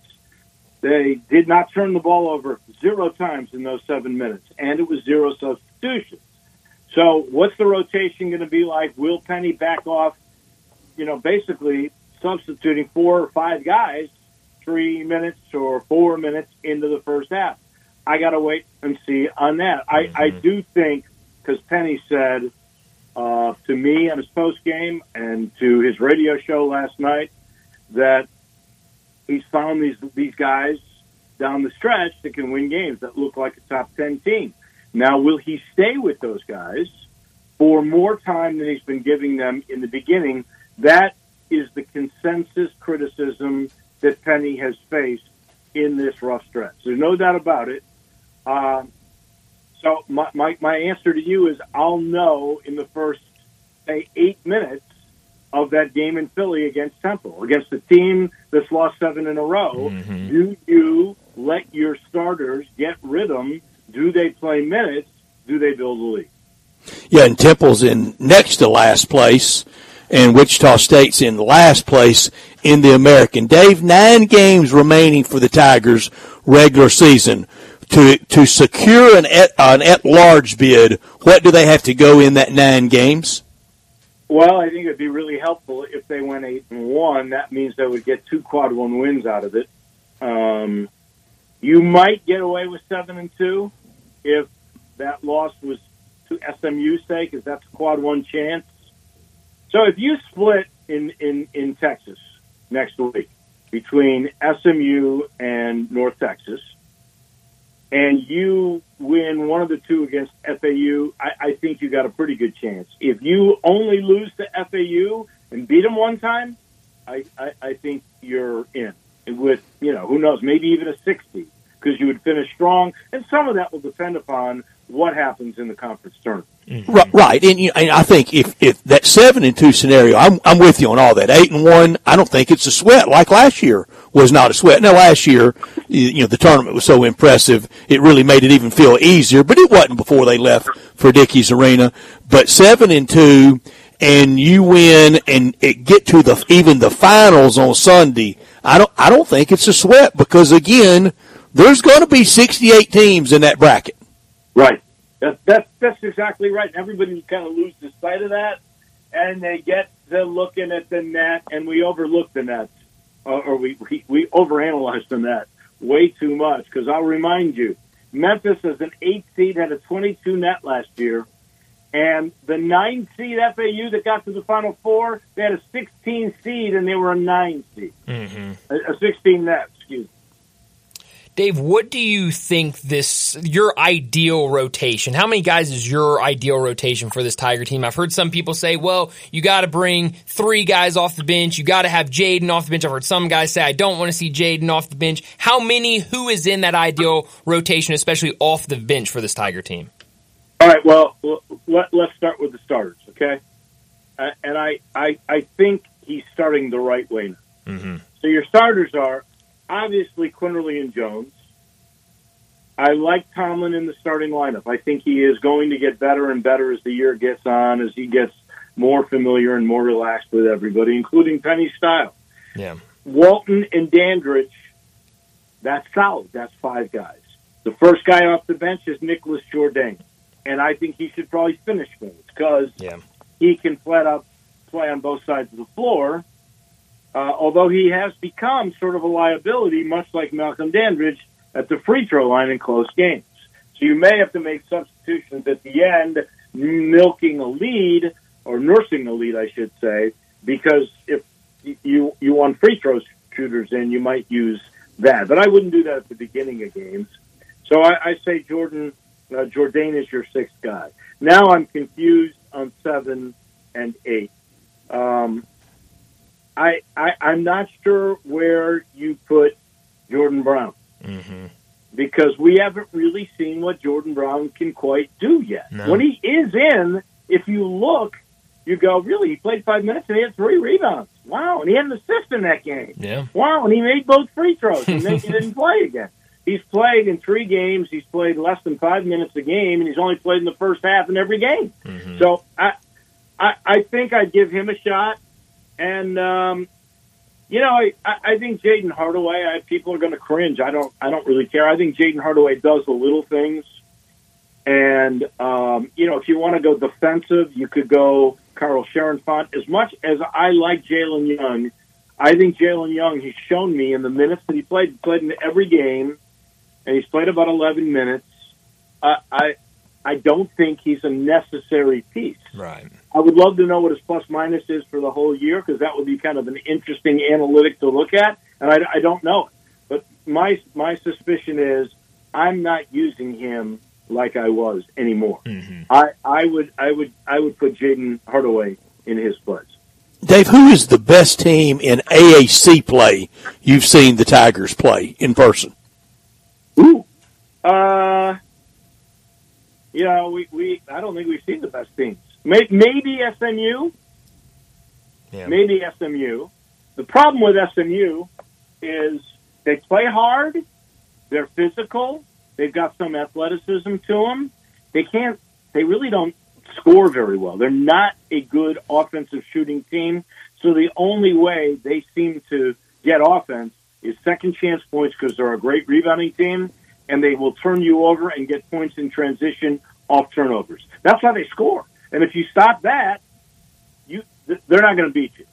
They did not turn the ball over zero times in those seven minutes, and it was zero substitutions. So, what's the rotation going to be like? Will Penny back off? You know, basically substituting four or five guys three minutes or four minutes into the first half. I got to wait and see on that. I, I do think because Penny said uh, to me on his post game and to his radio show last night that he's found these these guys down the stretch that can win games that look like a top ten team. Now, will he stay with those guys for more time than he's been giving them in the beginning? That is the consensus criticism that Penny has faced in this rough stretch. There's no doubt about it. Uh, so my, my, my answer to you is I'll know in the first, say, eight minutes of that game in Philly against Temple, against the team that's lost seven in a row. Mm-hmm. Do you let your starters get rhythm? Do they play minutes? Do they build a lead? Yeah, and Temple's in next to last place, and Wichita State's in last place in the American. Dave, nine games remaining for the Tigers regular season. To to secure an at, an at large bid, what do they have to go in that nine games? Well, I think it'd be really helpful if they went eight and one. That means they would get two quad one wins out of it. Um, you might get away with seven and two if that loss was to SMU say, because that's a quad one chance. So if you split in, in, in Texas next week between SMU and North Texas, and you win one of the two against FAU, I, I think you got a pretty good chance. If you only lose to FAU and beat them one time, I, I, I think you're in. And with, you know, who knows, maybe even a 60 because you would finish strong. And some of that will depend upon what happens in the conference tournament. Mm-hmm. Right, right. And, you and I think if, if that seven and two scenario, I'm, I'm with you on all that. Eight and one, I don't think it's a sweat like last year was not a sweat. Now last year, you know, the tournament was so impressive, it really made it even feel easier, but it wasn't before they left for Dickies Arena. But seven and two, and you win and it get to the, even the finals on Sunday, I don't, I don't think it's a sweat because again, there's going to be 68 teams in that bracket. Right. That's that's exactly right. Everybody kind of loses sight of that, and they get to looking at the net, and we overlook the net, or, or we, we we overanalyze the net way too much. Because I'll remind you, Memphis as an eight seed had a 22 net last year, and the nine seed FAU that got to the Final Four, they had a 16 seed, and they were a nine seed, Mm-hmm. a, a 16 net. Excuse me. Dave, what do you think this your ideal rotation? How many guys is your ideal rotation for this Tiger team? I've heard some people say, "Well, you got to bring three guys off the bench. You got to have Jayden off the bench." I've heard some guys say, "I don't want to see Jayden off the bench." How many? Who is in that ideal rotation, especially off the bench for this Tiger team? All right. Well, let, let's start with the starters, okay? Uh, and I, I, I think he's starting the right way now. Mm-hmm. So your starters are obviously Quinerly and Jones. I like Tomlin in the starting lineup. I think he is going to get better and better as the year gets on, as he gets more familiar and more relaxed with everybody, including Penny Style. Yeah. Walton and Dandridge, that's solid. That's five guys. The first guy off the bench is Nicholas Jourdain, and I think he should probably finish games because Yeah. he can flat out play on both sides of the floor. Uh, although he has become sort of a liability, much like Malcolm Dandridge at the free throw line in close games. So you may have to make substitutions at the end, milking a lead or nursing a lead, I should say, because if you you want free throw shooters in, you might use that. But I wouldn't do that at the beginning of games. So I, I say Jordan uh, Jourdain is your sixth guy. Now I'm confused on seven and eight. Um, I, I I'm not sure where you put Jordan Brown Mm-hmm. because we haven't really seen what Jordan Brown can quite do yet. No. When he is in, if you look, you go, really? He played five minutes and he had three rebounds. Wow, and he had an assist in that game. Yeah. Wow, and he made both free throws, and then he didn't <laughs> play again. He's played in three games. He's played less than five minutes a game, and he's only played in the first half in every game. Mm-hmm. So I, I, I think I'd give him a shot. And um, you know, I, I I think Jayden Hardaway. I, people are going to cringe. I don't. I don't really care. I think Jayden Hardaway does the little things And um, you know, if you want to go defensive, you could go Carl Cherenfant. As much as I like Jalen Young, I think Jalen Young. He's shown me in the minutes that he played. He played in every game, and he's played about 11 minutes. Uh, I I don't think he's a necessary piece. Right. I would love to know what his plus minus is for the whole year because that would be kind of an interesting analytic to look at, and I, I don't know. But my my suspicion is I'm not using him like I was anymore. Mm-hmm. I, I would I would I would put Jayden Hardaway in his place. Dave, who is the best team in AAC play you've seen the Tigers play in person? Ooh, uh, you know, we, we I don't think we've seen the best teams. Maybe, maybe SMU. Yeah. Maybe SMU. The problem with SMU is they play hard. They're physical. They've got some athleticism to them. They can't. They really don't score very well. They're not a good offensive shooting team. So the only way they seem to get offense is second chance points because they're a great rebounding team and they will turn you over and get points in transition off turnovers. That's how they score. And if you stop that, you they're not going to beat you.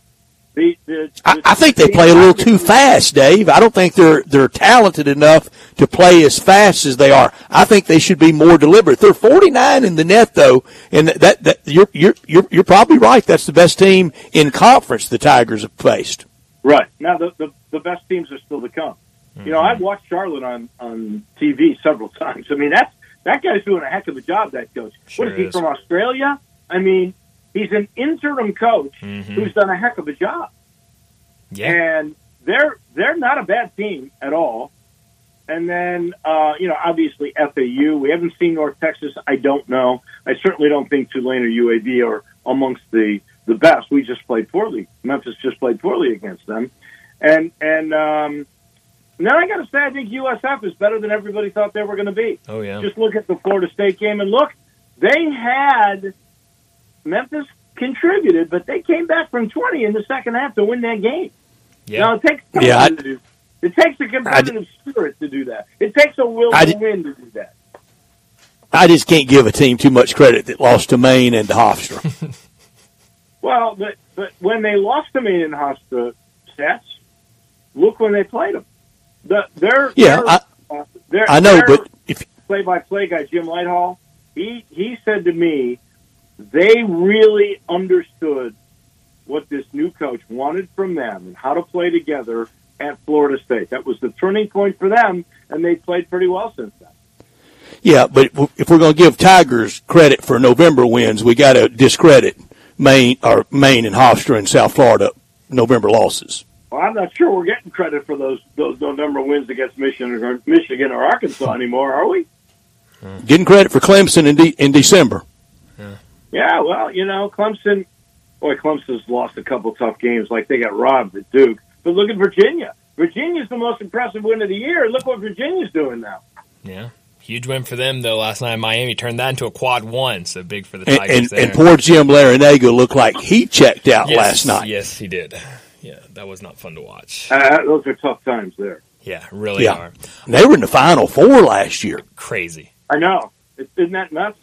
The, the, I, I think they play a little too fast, Dave. I don't think they're they're talented enough to play as fast as they are. I think they should be more deliberate. They're 49 in the net though, and that that you're you're you're, you're probably right. That's the best team in conference the Tigers have faced. Right now, the the, the best teams are still to come. Mm-hmm. You know, I've watched Charlotte on on TV several <laughs> times. I mean, that's that guy's doing a heck of a job. That coach. Sure what is he from Australia? I mean, he's an interim coach Mhm. who's done a heck of a job. Yeah. and they're they're not a bad team at all. And then uh, you know, obviously FAU. We haven't seen North Texas. I don't know. I certainly don't think Tulane or UAB are amongst the the best. We just played poorly. Memphis just played poorly against them, and and um, and then I got to say, I think USF is better than everybody thought they were going to be. Oh yeah. Just look at the Florida State game and look, they had Memphis contributed, but they came back from 20 in the second half to win that game. Yeah. Now it takes Yeah, I- to do. It takes a competitive spirit to do that. It takes a will I to win to do that. I just can't give a team too much credit that lost to Maine and to Hofstra. <laughs> Well, but but when they lost to Maine in Hofstra sets, look when they played them. The their Yeah, their, I- uh, their, I know, but if play-by-play guy Jim Lighthall, he he said to me, they really understood what this new coach wanted from them and how to play together at Florida State. That was the turning point for them, and they played pretty well since then. yeah, but if we're going to give Tigers credit for November wins, we got to discredit Maine or Maine and Hofstra and South Florida November losses. Well, I'm not sure we're getting credit for those those number of wins against Michigan or Michigan or Arkansas hmm. anymore, are we? Hmm. Getting credit for Clemson in, de- in December. Yeah, well, you know, Clemson. Boy, Clemson's lost a couple tough games, like they got robbed at Duke. But look at Virginia. Virginia's the most impressive win of the year. Look what Virginia's doing now. Yeah. Huge win for them though last night. Miami turned that into a quad one, so big for the And, Tigers and, there. and poor Jim Larrañaga looked like he checked out yes, last night. Yes, he did. Yeah, that was not fun to watch. Uh, those are tough times there. Yeah, really Yeah. are They were in the Final Four last year. crazy. I know. Isn't that nuts?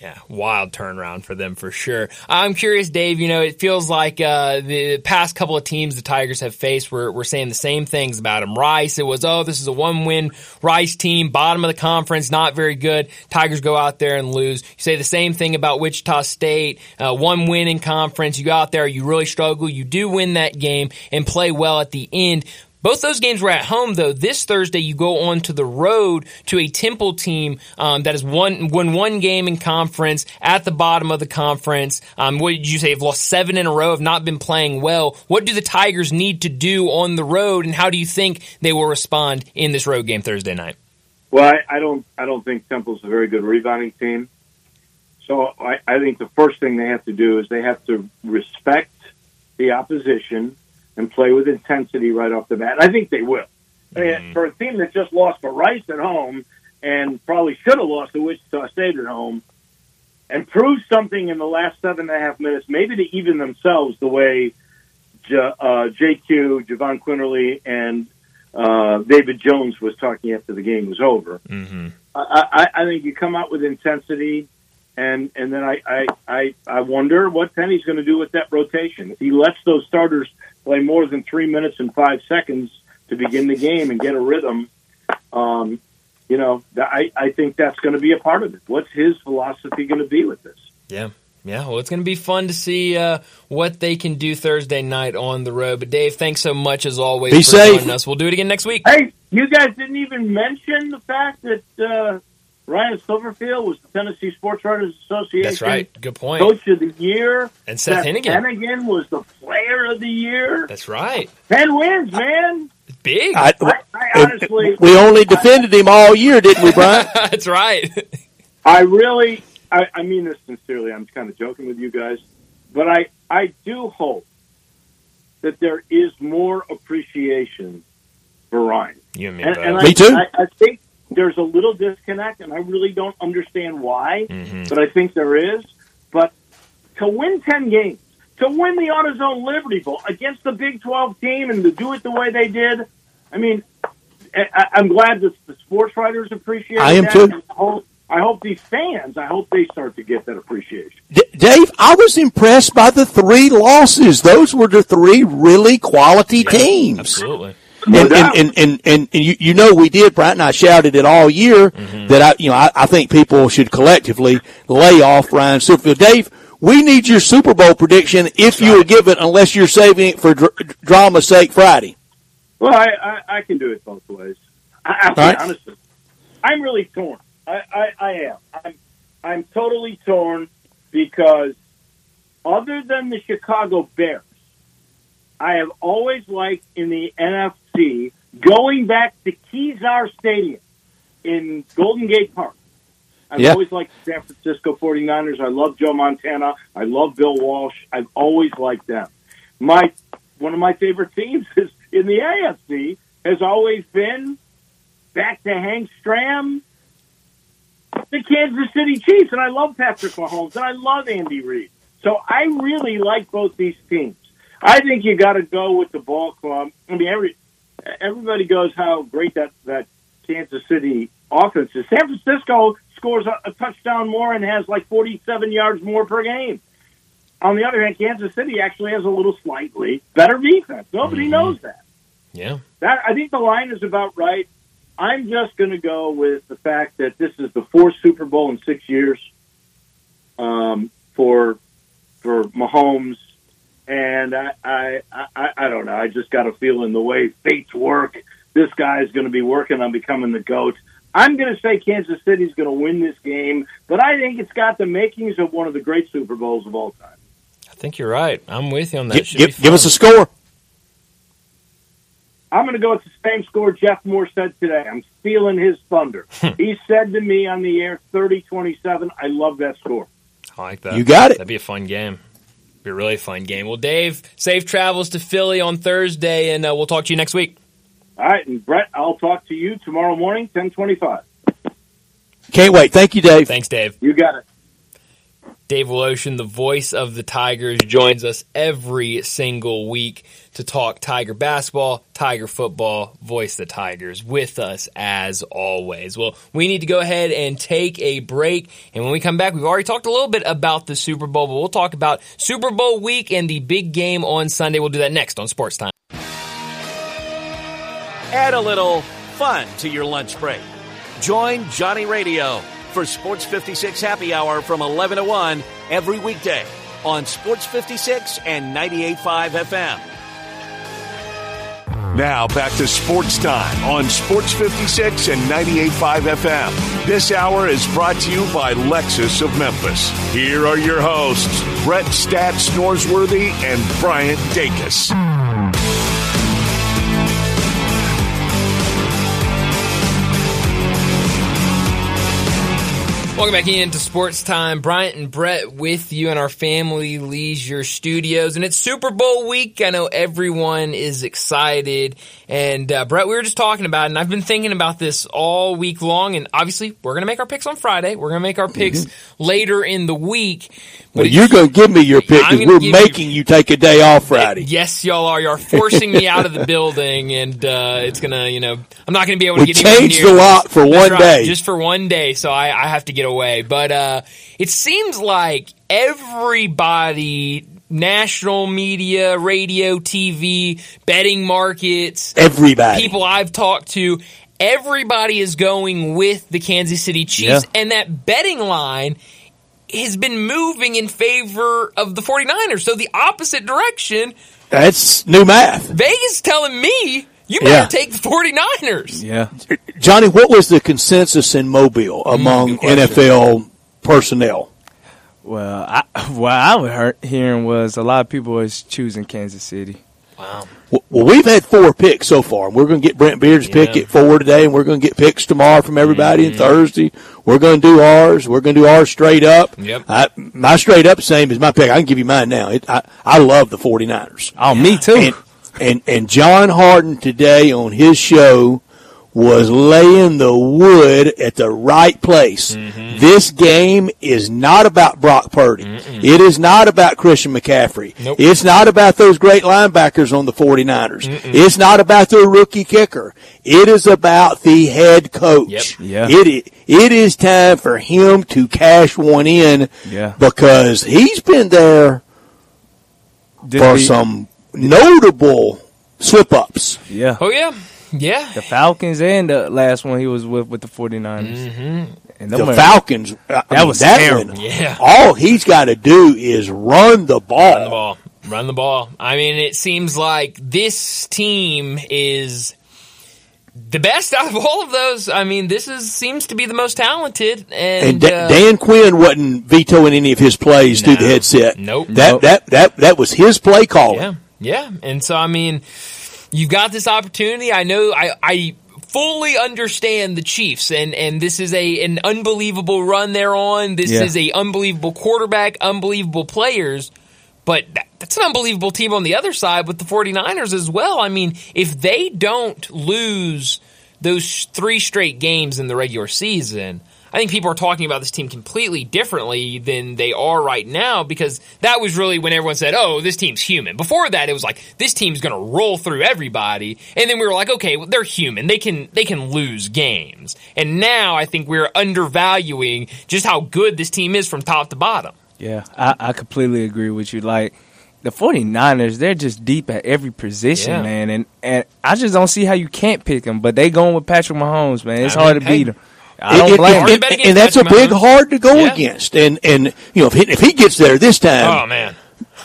Yeah, wild turnaround for them for sure. I'm curious, Dave. You know, it feels like uh, the past couple of teams the Tigers have faced were, were saying the same things about them. Rice, it was, oh, this is a one win Rice team, bottom of the conference, not very good. Tigers go out there and lose. You say the same thing about Wichita State, uh, one win in conference. You go out there, you really struggle. You do win that game and play well at the end. Both those games were at home, though. This Thursday, you go on to the road to a Temple team um, that has won won one game in conference at the bottom of the conference. Um, what did you say? Have lost seven in a row. Have not been playing well. What do the Tigers need to do on the road, and how do you think they will respond in this road game Thursday night? Well, I, I don't. I don't think Temple's a very good rebounding team. So I, I think the first thing they have to do is they have to respect the opposition and play with intensity right off the bat. I think they will. I mean, for a team that just lost to Rice at home and probably should have lost to Wichita State at home, and proved something in the last seven and a half minutes, maybe to even themselves the way J- uh, JQ, Jahvon Quinerly, and uh, David Jones was talking after the game was over. Mm-hmm. I, I, I think you come out with intensity, and and then I I I, I wonder what Penny's going to do with that rotation. If he lets those starters play more than three minutes and five seconds to begin the game and get a rhythm, um, you know, I I think that's going to be a part of it. What's his philosophy going to be with this? Yeah. Yeah, well, it's going to be fun to see uh, what they can do Thursday night on the road. But Dave, thanks so much as always Be for safe. joining us. We'll do it again next week. Hey, you guys didn't even mention the fact that uh, Ryan Silverfield was the Tennessee Sports Writers Association That's right. Good point. Coach of the Year. And Seth Henigan. Henigan was the Player of the Year. That's right. Ten wins, man. Big. I, I, I honestly, we only defended him all year, didn't we, Brian? <laughs> That's right. I really, I, I mean this sincerely. I'm kind of joking with you guys, but I, I do hope that there is more appreciation for Ryan. You and me And, both. and I, Me too. I, I think there's a little disconnect, and I really don't understand why, Mhm. but I think there is. But to win 10 games, to win the AutoZone Liberty Bowl against the Big 12 team and to do it the way they did, I mean, I, I- I'm glad that the sports writers appreciate I am that. too. I hope, I hope these fans, I hope they start to get that appreciation. D- Dave, I was impressed by the three losses. Those were the three really quality teams. Absolutely. No and, doubt. and, and, and, and, and you, you know we did, Brian, and I shouted it all year Mm-hmm. that I, you know, I, I think people should collectively lay off Ryan Silverfield. Dave, we need your Super Bowl prediction if you will give it, unless you're saving it for dr- drama's sake Friday. Well, I, I, I can do it both ways. I, I'll be All right. honest with you. I'm really torn. I, I, I am. I'm, I'm totally torn because other than the Chicago Bears, I have always liked in the NFC going back to Kezar Stadium in Golden Gate Park. I've Yeah. always liked the San Francisco 49ers. I love Joe Montana. I love Bill Walsh. I've always liked them. My one of my favorite teams is in the AFC has always been back to Hank Stram, the Kansas City Chiefs, and I love Patrick Mahomes and I love Andy Reid. So I really like both these teams. I think you got to go with the ball club. I mean, every everybody goes how great that that Kansas City offense is. San Francisco scores a, a touchdown more and has like 47 yards more per game. On the other hand, Kansas City actually has a little slightly better defense. Nobody Mhm. knows that. Yeah. That I think the line is about right. I'm just going to go with the fact that this is the fourth Super Bowl in six years um, for for Mahomes, and I, I I I don't know. I just got a feeling the way fates work, this guy is going to be working on becoming the goat. I'm going to say Kansas City's going to win this game, but I think it's got the makings of one of the great Super Bowls of all time. I think you're right. I'm with you on that. Give, give, give us a score. I'm going to go with the same score Jeff Moore said today. I'm stealing his thunder. <laughs> Hmm. he said to me on the air 30 27. I love that score. I like that. You got it. That'd be a fun game. Be a really fun game. Well, Dave, safe travels to Philly on Thursday, and uh, we'll talk to you next week. All right, and Brett, I'll talk to you tomorrow morning, 1025. Can't wait. Thank you, Dave. Thanks, Dave. You got it. Dave Woloshin, the voice of the Tigers, joins us every single week to talk Tiger basketball, Tiger football, voice the Tigers with us as always. Well, we need to go ahead and take a break. And when we come back, we've already talked a little bit about the Super Bowl, but we'll talk about Super Bowl week and the big game on Sunday. We'll do that next on Sports Time. Add a little fun to your lunch break. Join Johnny Radio for Sports 56 Happy Hour from 11 to 1 every weekday on Sports 56 and 98.5 FM. Now back to sports time on Sports 56 and 98.5 FM. This hour is brought to you by Lexus of Memphis. Here are your hosts, Brett Stats Norsworthy and Bryant Dacus. Welcome back into Sports Time. Bryant and Brett with you in our Family Leisure Studios. And it's Super Bowl week. I know everyone is excited. And uh, Brett, we were just talking about it, and I've been thinking about this all week long. And obviously, we're going to make our picks on Friday. We're going to make our picks later in the week. Well, you're going to give me your pick because we're give you- making you, take a day off Friday. Yes, y'all are. You're forcing me out of the building, and uh, it's gonna, you know, I'm not gonna be able to We get even changed the lot for one right, day. just for one day. So I, I have to get away. But uh, it seems like everybody, national media, radio, TV, betting markets, Everybody. people I've talked to, everybody is going with the Kansas City Chiefs, Yeah. and that betting line has been moving in favor of the 49ers. So the opposite direction. That's new math. Vegas telling me you better Yeah. take the 49ers. Yeah. Johnny, what was the consensus in Mobile mm, among. NFL personnel? Well, I, <laughs> what I was hearing was a lot of people was choosing Kansas City. Wow. Well, we've had four picks so far. We're going to get Brent Beard's pick at four today, and we're going to get picks tomorrow from everybody. Mm-hmm. And Thursday, we're going to do ours. We're going to do ours straight up. Yep. I, my straight up same as my pick. I can give you mine now. It, I, I love the 49ers. Oh, me too. And, and and John Harden today on his show was laying the wood at the right place. Mm-hmm. This game is not about Brock Purdy. It is not about Christian McCaffrey. Nope. It's not about those great linebackers on the 49ers. It's not about their rookie kicker. It is about the head coach. Yep. Yeah. It. It is time for him to cash one in Yeah. because he's been there Did for the- some notable slip ups. Yeah. Oh yeah, yeah. The Falcons and the last one he was with with the 49ers. Mm-hmm. And The were- Falcons, I That mean, was that terrible. one, Yeah. all he's got to do is run the ball. Run the ball. Run the ball. I mean, it seems like this team is the best out of all of those. I mean, this is seems to be the most talented. And, And Da- uh, Dan Quinn wasn't vetoing any of his plays through the headset. Nope. That Nope. that that that was his play calling. Yeah, yeah. And so, I mean, you've got this opportunity. I know. I, I fully understand the Chiefs, and and this is a an unbelievable run they're on. This Yeah. is a unbelievable quarterback, unbelievable players. But that, that's an unbelievable team on the other side with the 49ers as well. I mean, if they don't lose those three straight games in the regular season, I think people are talking about this team completely differently than they are right now because that was really when everyone said, "Oh, this team's human." Before that, it was like this team's going to roll through everybody, and then we were like, "Okay, well, they're human. They can they can lose games." And now I think we're undervaluing just how good this team is from top to bottom. Yeah, I, I completely agree with you. Like the 49ers, they're just deep at every position, Yeah. man. And and I just don't see how you can't pick them. But they going with Patrick Mahomes, man. It's I hard to hey, beat him. I And- don't and- blame and, him. him. And- and that's a big Mahomes. hard to go Yeah. against. And and you know if he, if he gets there this time, Oh man,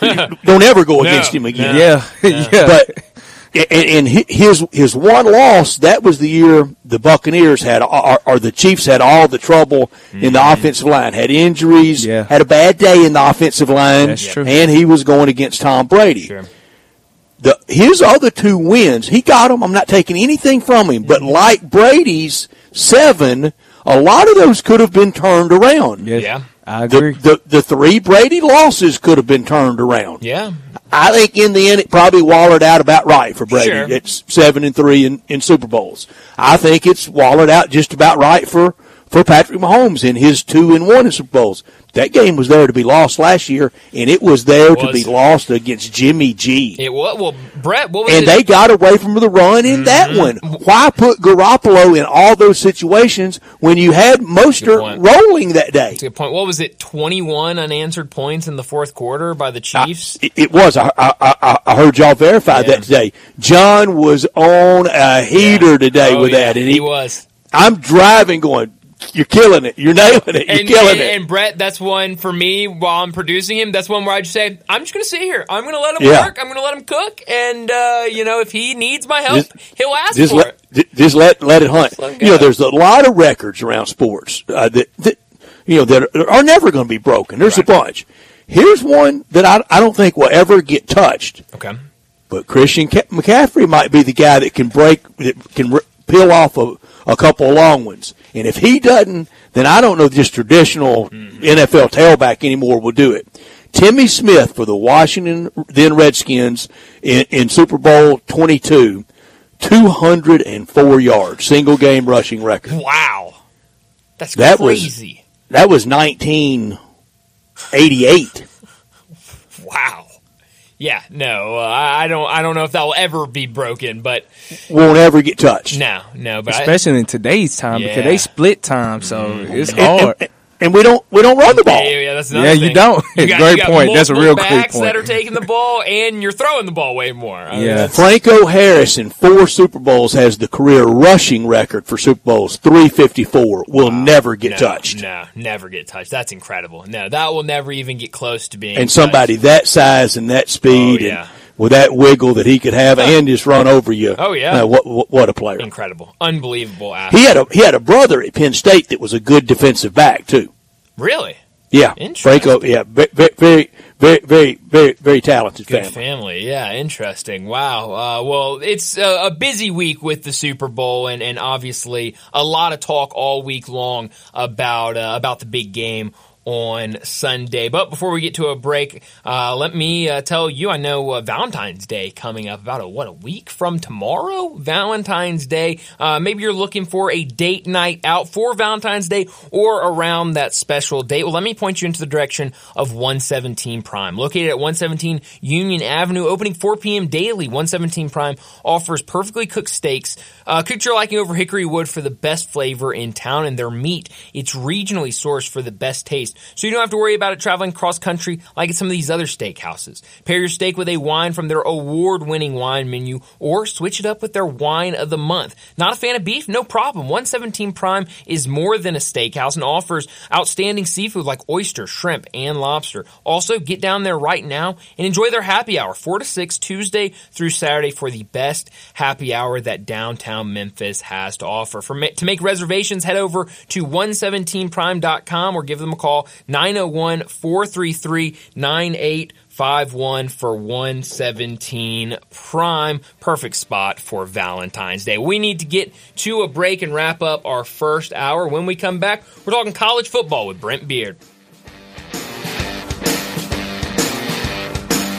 <laughs> don't ever go <laughs> No, against him again. Yeah, <laughs> yeah. But and, and his his one loss that was the year the Buccaneers had or, or the Chiefs had all the trouble in the offensive line, had injuries, Mm-hmm. Yeah. had a bad day in the offensive line, That's true. and he was going against Tom Brady. sure. The his other two wins, he got them. I'm not taking anything from him, but like Brady's seven, a lot of those could have been turned around. Yes, Yeah. I The, agree. the the three Brady losses could have been turned around. Yeah, I think in the end it probably wallered out about right for Brady. Sure. It's seven and three in, in Super Bowls. I think it's wallered out just about right for, for Patrick Mahomes in his two and one in Super Bowls. That game was there to be lost last year, and it was there to Was. be lost against Jimmy G. it was. Well, Brett, what was and it? they got away from the run in that mm-hmm. one. Why put Garoppolo in all those situations when you had Mostert rolling that day? That's a good point. What was it? Twenty-one unanswered points in the fourth quarter by the Chiefs. It, it was. I, I, I, I heard y'all verify Yeah. that today. John was on a heater today Oh, with yeah, that, and he, he, was. I'm driving, going, "You're killing it. You're nailing it. You're And, killing and, it." and Brett, that's one for me while I'm producing him. That's one where I just say, I'm just going to sit here. I'm going to let him Yeah. work. I'm going to let him cook. And, uh, you know, if he needs my help, Just- he'll ask just for let, it. just let let it hunt. let You know, there's a lot of records around sports uh, that, that you know that are, are never going to be broken. There's a bunch. Here's one that I, I don't think will ever get touched. Okay. But Christian McCaffrey might be the guy that can break, that can r- peel off a, a couple of long ones. And if he doesn't, then I don't know if just traditional mm-hmm. NFL tailback anymore will do it. Timmy Smith for the Washington then Redskins in, in Super Bowl 22, 204 yards, single game rushing record. Wow. That's That was- crazy. That was 19 '88. Wow. Yeah, no, uh, I I don't. I don't know if that will ever be broken, but Won't ever get touched. no, no. But I- Especially in today's time because they split time, so it's And, hard. and- and we don't we don't run the ball. Yeah, yeah, that's another Yeah, you thing. don't. You got, <laughs> Great you got point. That's a multiple real great point. that are taking the ball, and you're throwing the ball way more. I Yeah. that's- Franco Harris in four Super Bowls has the career rushing record for Super Bowls, 354. Will never get no, touched. No, never get touched. That's incredible. No, that will never even get close to being. And somebody that size and that speed Oh, yeah. and with that wiggle that he could have and just run over you. Oh, yeah. Uh, what, what what a player. incredible, unbelievable athlete. He had a he had a brother at Penn State that was a good defensive back too. really Yeah, Interesting. Franco. Yeah, ve- ve- very, very, very, very, very talented good family. family. Yeah, interesting. Wow. Uh, well, it's a, a busy week with the Super Bowl, and, and obviously a lot of talk all week long about uh, about the big game on Sunday. But before we get to a break, uh, let me uh, tell you, I know uh, Valentine's Day coming up about a, what, a week from tomorrow? Valentine's Day. Uh, maybe you're looking for a date night out for Valentine's Day or around that special date. Well, let me point you into the direction of 117 Prime. Located at 117 Union Avenue, opening 4 p.m. daily. 117 Prime offers perfectly cooked steaks, uh, cooked your liking over hickory wood for the best flavor in town, and their meat, it's regionally sourced for the best taste. So you don't have to worry about it traveling cross country like at some of these other steakhouses. Pair your steak with a wine from their award winning wine menu or switch it up with their wine of the month. Not a fan of beef? No problem. 117 Prime is more than a steakhouse and offers outstanding seafood like oyster, shrimp, and lobster. Also, get down there right now and enjoy their happy hour, 4 to 6, Tuesday through Saturday for the best happy hour that downtown Memphis has to offer. For To make reservations, head over to 117prime.com or give them a call 901 433 9851 for 117 Prime. Perfect spot for Valentine's Day. We need to get to a break and wrap up our first hour. When we come back, we're talking college football with Brent Beard.